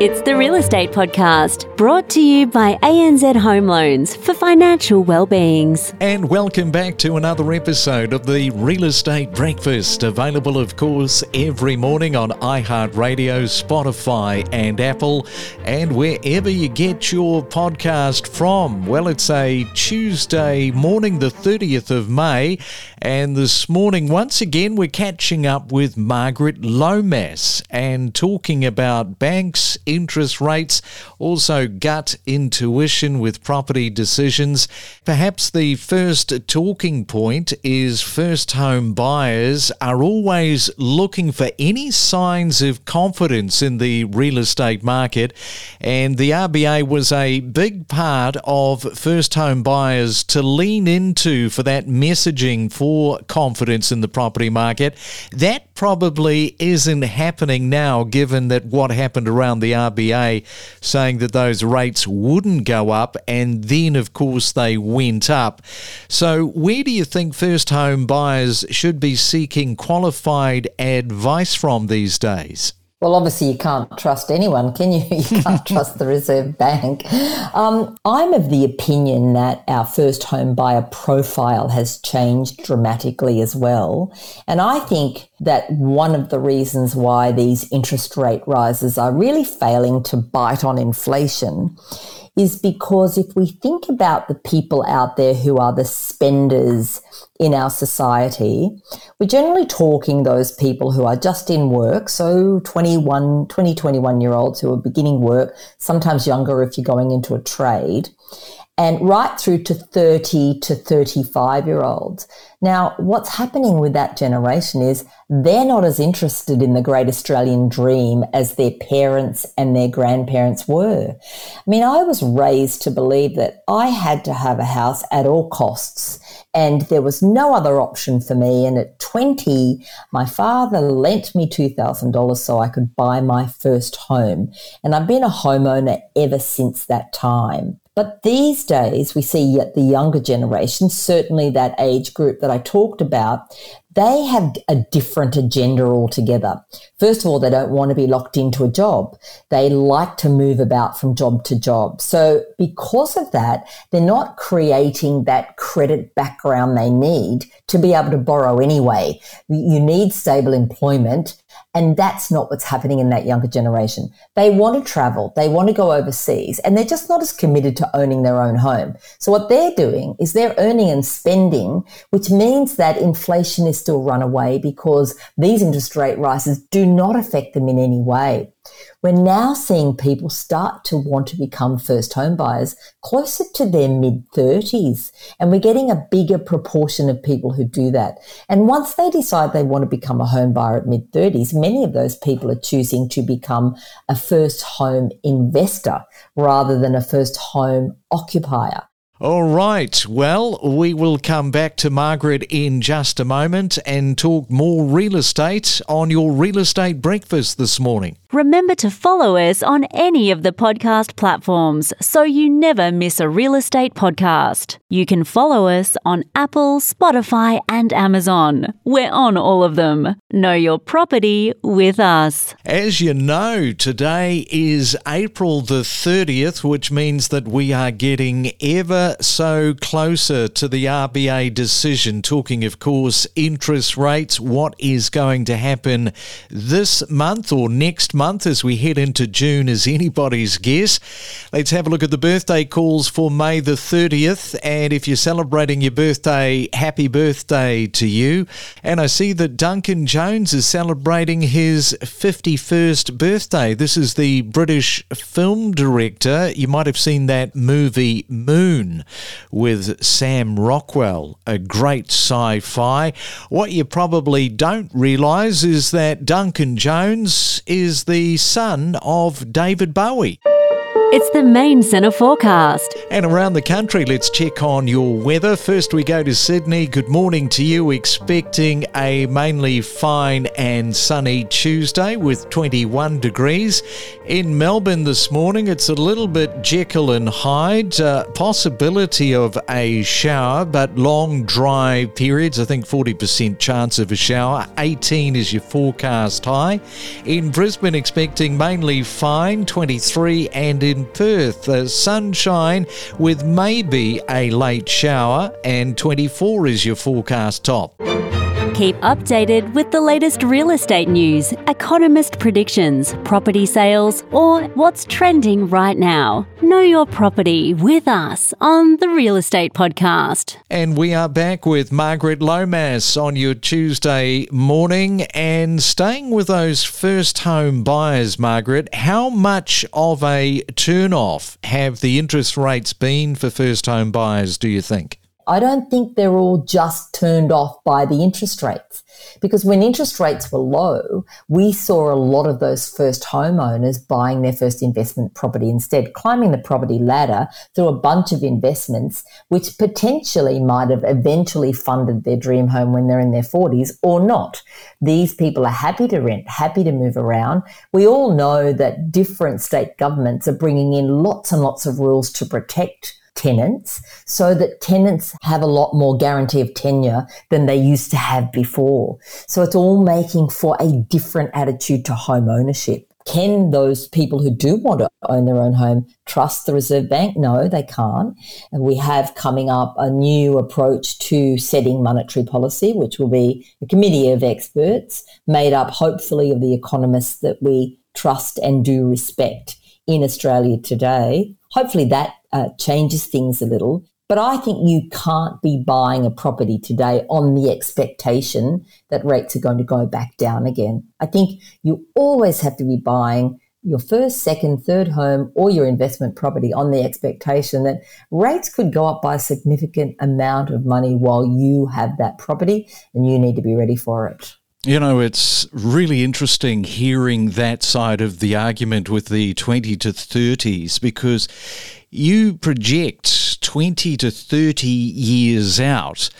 It's the Real Estate Podcast, brought to you by ANZ Home Loans for financial well-beings. And welcome back to another episode of the Real Estate Breakfast, available, of course, every morning on iHeartRadio, Spotify, and Apple, and wherever you get your podcast from. Well, it's a Tuesday morning, the 30th of May, and this morning, once again, we're catching up with Margaret Lomas and talking about banks interest rates, also gut intuition with property decisions. Perhaps the first talking point is first home buyers are always looking for any signs of confidence in the real estate market, and the RBA was a big part of first home buyers to lean into for that messaging for confidence in the property market. That probably isn't happening now, given that what happened around the RBA saying that those rates wouldn't go up, and then, of course, they went up. So, where do you think first home buyers should be seeking qualified advice from these days? Well, obviously, you can't trust anyone, can you? You can't trust the Reserve Bank. Um, I'm of the opinion that our first home buyer profile has changed dramatically as well. And I think that one of the reasons why these interest rate rises are really failing to bite on inflation is because if we think about the people out there who are the spenders in our society, we're generally talking those people who are just in work. So 21, 20, 21 year olds who are beginning work, sometimes younger if you're going into a trade and right through to 30 to 35 year olds. Now, what's happening with that generation is they're not as interested in the great Australian dream as their parents and their grandparents were. I mean, I was raised to believe that I had to have a house at all costs and there was no other option for me. And at 20, my father lent me $2,000 so I could buy my first home. And I've been a homeowner ever since that time. But these days, we see yet the younger generation, certainly that age group that I talked about, they have a different agenda altogether. First of all, they don't want to be locked into a job. They like to move about from job to job. So because of that, they're not creating that credit background they need to be able to borrow anyway. You need stable employment and that's not what's happening in that younger generation. They want to travel, they want to go overseas, and they're just not as committed to owning their own home. So, what they're doing is they're earning and spending, which means that inflation is still run away because these interest rate rises do not affect them in any way. We're now seeing people start to want to become first home buyers closer to their mid 30s. And we're getting a bigger proportion of people who do that. And once they decide they want to become a home buyer at mid 30s, many of those people are choosing to become a first home investor rather than a first home occupier. All right. Well, we will come back to Margaret in just a moment and talk more real estate on your real estate breakfast this morning. Remember to follow us on any of the podcast platforms so you never miss a real estate podcast. You can follow us on Apple, Spotify, and Amazon. We're on all of them. Know your property with us. As you know, today is April the 30th, which means that we are getting ever so closer to the RBA decision. Talking, of course, interest rates, what is going to happen this month or next month month as we head into June is anybody's guess. Let's have a look at the birthday calls for May the 30th. And if you're celebrating your birthday, happy birthday to you. And I see that Duncan Jones is celebrating his 51st birthday. This is the British film director. You might have seen that movie Moon with Sam Rockwell, a great sci fi. What you probably don't realise is that Duncan Jones is the son of David Bowie. It's the main centre forecast. And around the country, let's check on your weather. First, we go to Sydney. Good morning to you. Expecting a mainly fine and sunny Tuesday with 21 degrees. In Melbourne this morning, it's a little bit Jekyll and Hyde. Uh, possibility of a shower, but long dry periods. I think 40% chance of a shower. 18 is your forecast high. In Brisbane, expecting mainly fine, 23, and in Perth, uh, sunshine with maybe a late shower, and 24 is your forecast top. Keep updated with the latest real estate news, economist predictions, property sales, or what's trending right now. Know your property with us on the Real Estate Podcast. And we are back with Margaret Lomas on your Tuesday morning and staying with those first home buyers, Margaret. How much of a turn off have the interest rates been for first home buyers, do you think? I don't think they're all just turned off by the interest rates. Because when interest rates were low, we saw a lot of those first homeowners buying their first investment property instead, climbing the property ladder through a bunch of investments, which potentially might have eventually funded their dream home when they're in their 40s or not. These people are happy to rent, happy to move around. We all know that different state governments are bringing in lots and lots of rules to protect tenants so that tenants have a lot more guarantee of tenure than they used to have before. So it's all making for a different attitude to home ownership. Can those people who do want to own their own home trust the Reserve Bank? No, they can't. And we have coming up a new approach to setting monetary policy, which will be a committee of experts made up hopefully of the economists that we trust and do respect in Australia today. Hopefully that uh, changes things a little. But I think you can't be buying a property today on the expectation that rates are going to go back down again. I think you always have to be buying your first, second, third home or your investment property on the expectation that rates could go up by a significant amount of money while you have that property and you need to be ready for it. You know, it's really interesting hearing that side of the argument with the 20 to 30s because you project 20 to 30 years out.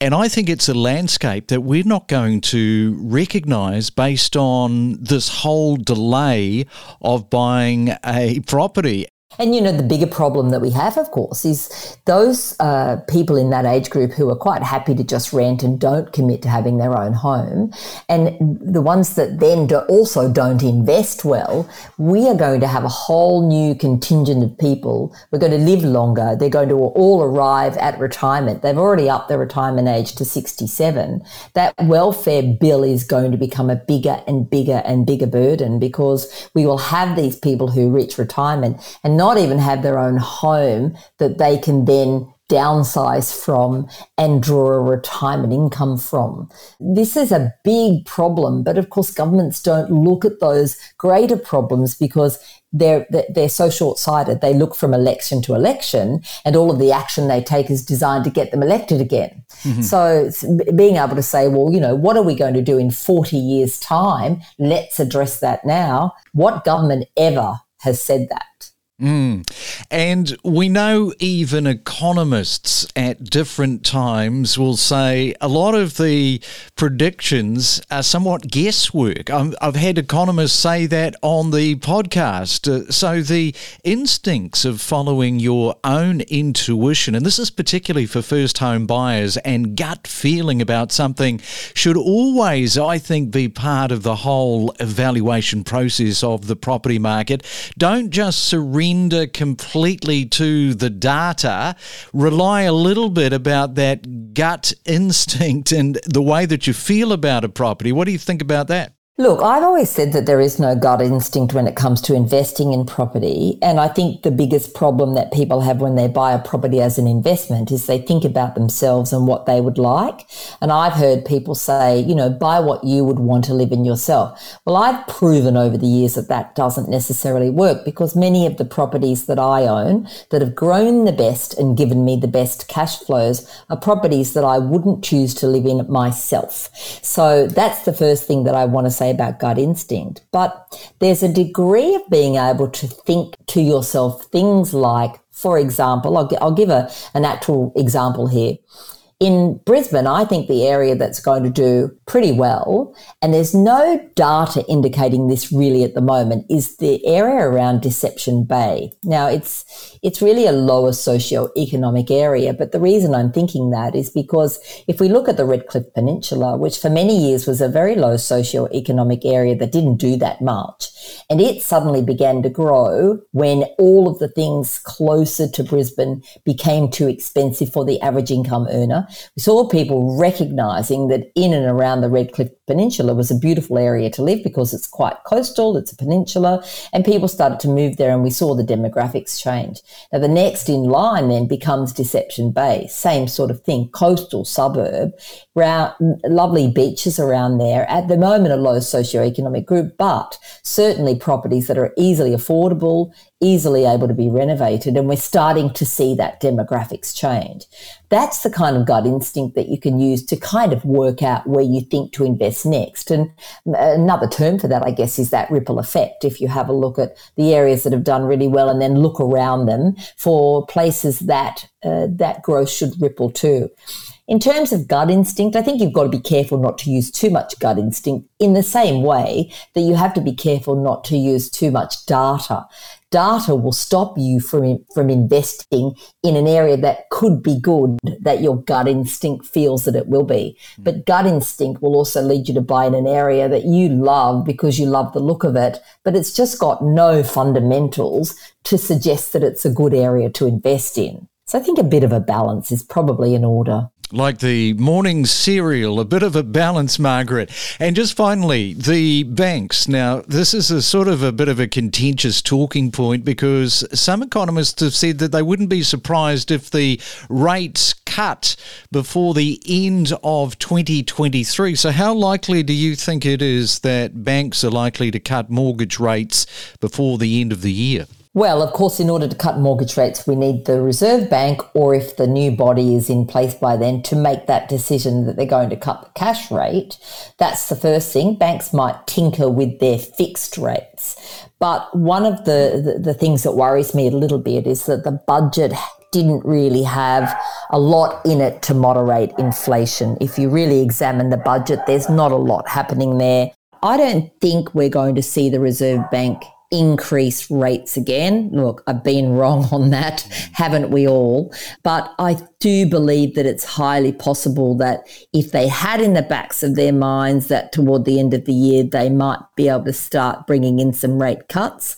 And I think it's a landscape that we're not going to recognize based on this whole delay of buying a property. And you know, the bigger problem that we have, of course, is those uh, people in that age group who are quite happy to just rent and don't commit to having their own home. And the ones that then do also don't invest well, we are going to have a whole new contingent of people. We're going to live longer. They're going to all arrive at retirement. They've already upped their retirement age to 67. That welfare bill is going to become a bigger and bigger and bigger burden because we will have these people who reach retirement and not even have their own home that they can then downsize from and draw a retirement income from. This is a big problem, but of course governments don't look at those greater problems because they're they're so short-sighted. They look from election to election, and all of the action they take is designed to get them elected again. Mm-hmm. So being able to say, well, you know, what are we going to do in 40 years' time? Let's address that now. What government ever has said that? Mm. And we know even economists at different times will say a lot of the predictions are somewhat guesswork. i have had economists say that on the podcast. Uh, so the instincts of following your own intuition, and this is particularly for first home buyers, and gut feeling about something should always, I think, be part of the whole evaluation process of the property market. Don't just surrender surrender completely to the data, rely a little bit about that gut instinct and the way that you feel about a property. What do you think about that? Look, I've always said that there is no gut instinct when it comes to investing in property. And I think the biggest problem that people have when they buy a property as an investment is they think about themselves and what they would like. And I've heard people say, you know, buy what you would want to live in yourself. Well, I've proven over the years that that doesn't necessarily work because many of the properties that I own that have grown the best and given me the best cash flows are properties that I wouldn't choose to live in myself. So that's the first thing that I want to say say about gut instinct, but there's a degree of being able to think to yourself things like, for example, I'll, I'll give a, an actual example here. In Brisbane, I think the area that's going to do pretty well, and there's no data indicating this really at the moment, is the area around Deception Bay. Now, it's it's really a lower socio-economic area, but the reason I'm thinking that is because if we look at the Redcliffe Peninsula, which for many years was a very low socio-economic area that didn't do that much, and it suddenly began to grow when all of the things closer to Brisbane became too expensive for the average income earner. We saw people recognizing that in and around the Redcliffe Peninsula was a beautiful area to live because it's quite coastal, it's a peninsula, and people started to move there and we saw the demographics change. Now, the next in line then becomes Deception Bay, same sort of thing, coastal suburb, around, lovely beaches around there. At the moment, a low socioeconomic group, but certainly properties that are easily affordable, easily able to be renovated. And we're starting to see that demographics change. That's the kind of gut instinct that you can use to kind of work out where you think to invest next. And another term for that, I guess, is that ripple effect. If you have a look at the areas that have done really well and then look around them for places that uh, that growth should ripple to. In terms of gut instinct, I think you've got to be careful not to use too much gut instinct in the same way that you have to be careful not to use too much data data will stop you from, from investing in an area that could be good, that your gut instinct feels that it will be. Mm. But gut instinct will also lead you to buy in an area that you love because you love the look of it, but it's just got no fundamentals to suggest that it's a good area to invest in. So I think a bit of a balance is probably in order like the morning cereal, a bit of a balance, Margaret. And just finally, the banks. Now, this is a sort of a bit of a contentious talking point because some economists have said that they wouldn't be surprised if the rates cut before the end of 2023. So, how likely do you think it is that banks are likely to cut mortgage rates before the end of the year? Well, of course, in order to cut mortgage rates, we need the Reserve Bank, or if the new body is in place by then, to make that decision that they're going to cut the cash rate. That's the first thing. Banks might tinker with their fixed rates. But one of the, the, the things that worries me a little bit is that the budget didn't really have a lot in it to moderate inflation. If you really examine the budget, there's not a lot happening there. I don't think we're going to see the Reserve Bank increase rates again. Look, I've been wrong on that, haven't we all? But I do believe that it's highly possible that if they had in the backs of their minds that toward the end of the year they might be able to start bringing in some rate cuts,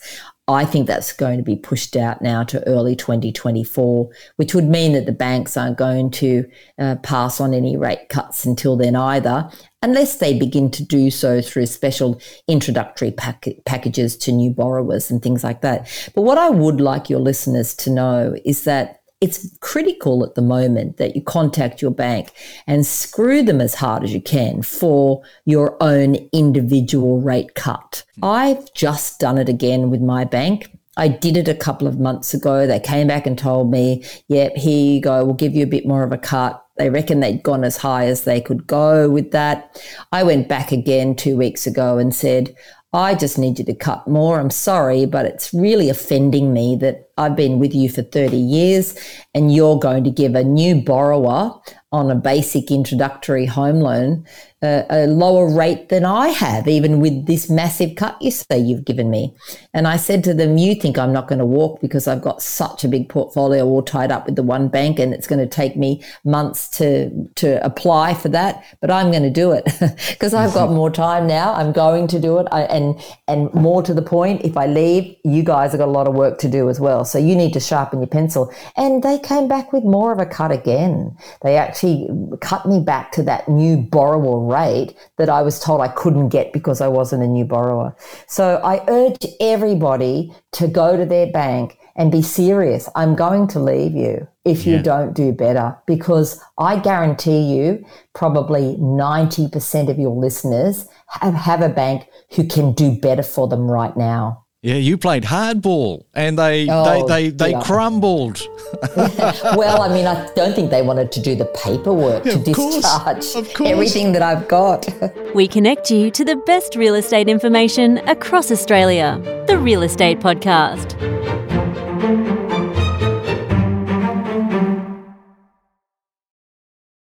I think that's going to be pushed out now to early 2024, which would mean that the banks aren't going to uh, pass on any rate cuts until then either, unless they begin to do so through special introductory pack- packages to new borrowers and things like that. But what I would like your listeners to know is that it's critical at the moment that you contact your bank and screw them as hard as you can for your own individual rate cut. I've just done it again with my bank. I did it a couple of months ago. They came back and told me, yep, here you go. We'll give you a bit more of a cut. They reckon they'd gone as high as they could go with that. I went back again two weeks ago and said, I just need you to cut more. I'm sorry, but it's really offending me that I've been with you for 30 years and you're going to give a new borrower on a basic introductory home loan a, a, lower rate than I have, even with this massive cut you say you've given me. And I said to them, You think I'm not going to walk because I've got such a big portfolio all tied up with the one bank and it's going to take me months to, to apply for that, but I'm going to do it because I've got more time now. I'm going to do it. I, and, and more to the point, if I leave, you guys have got a lot of work to do as well. So you need to sharpen your pencil. And they came back with more of a cut again. They actually cut me back to that new borrower rate that I was told I couldn't get because I wasn't a new borrower. So I urge everybody to go to their bank and be serious. I'm going to leave you if you yeah. don't do better because I guarantee you probably 90% of your listeners have, have a bank who can do better for them right now. Yeah, you played hardball and they oh, they, they, they yeah. crumbled. well, I mean, I don't think they wanted to do the paperwork yeah, to discharge course, everything that I've got. we connect you to the best real estate information across Australia. The Real Estate Podcast.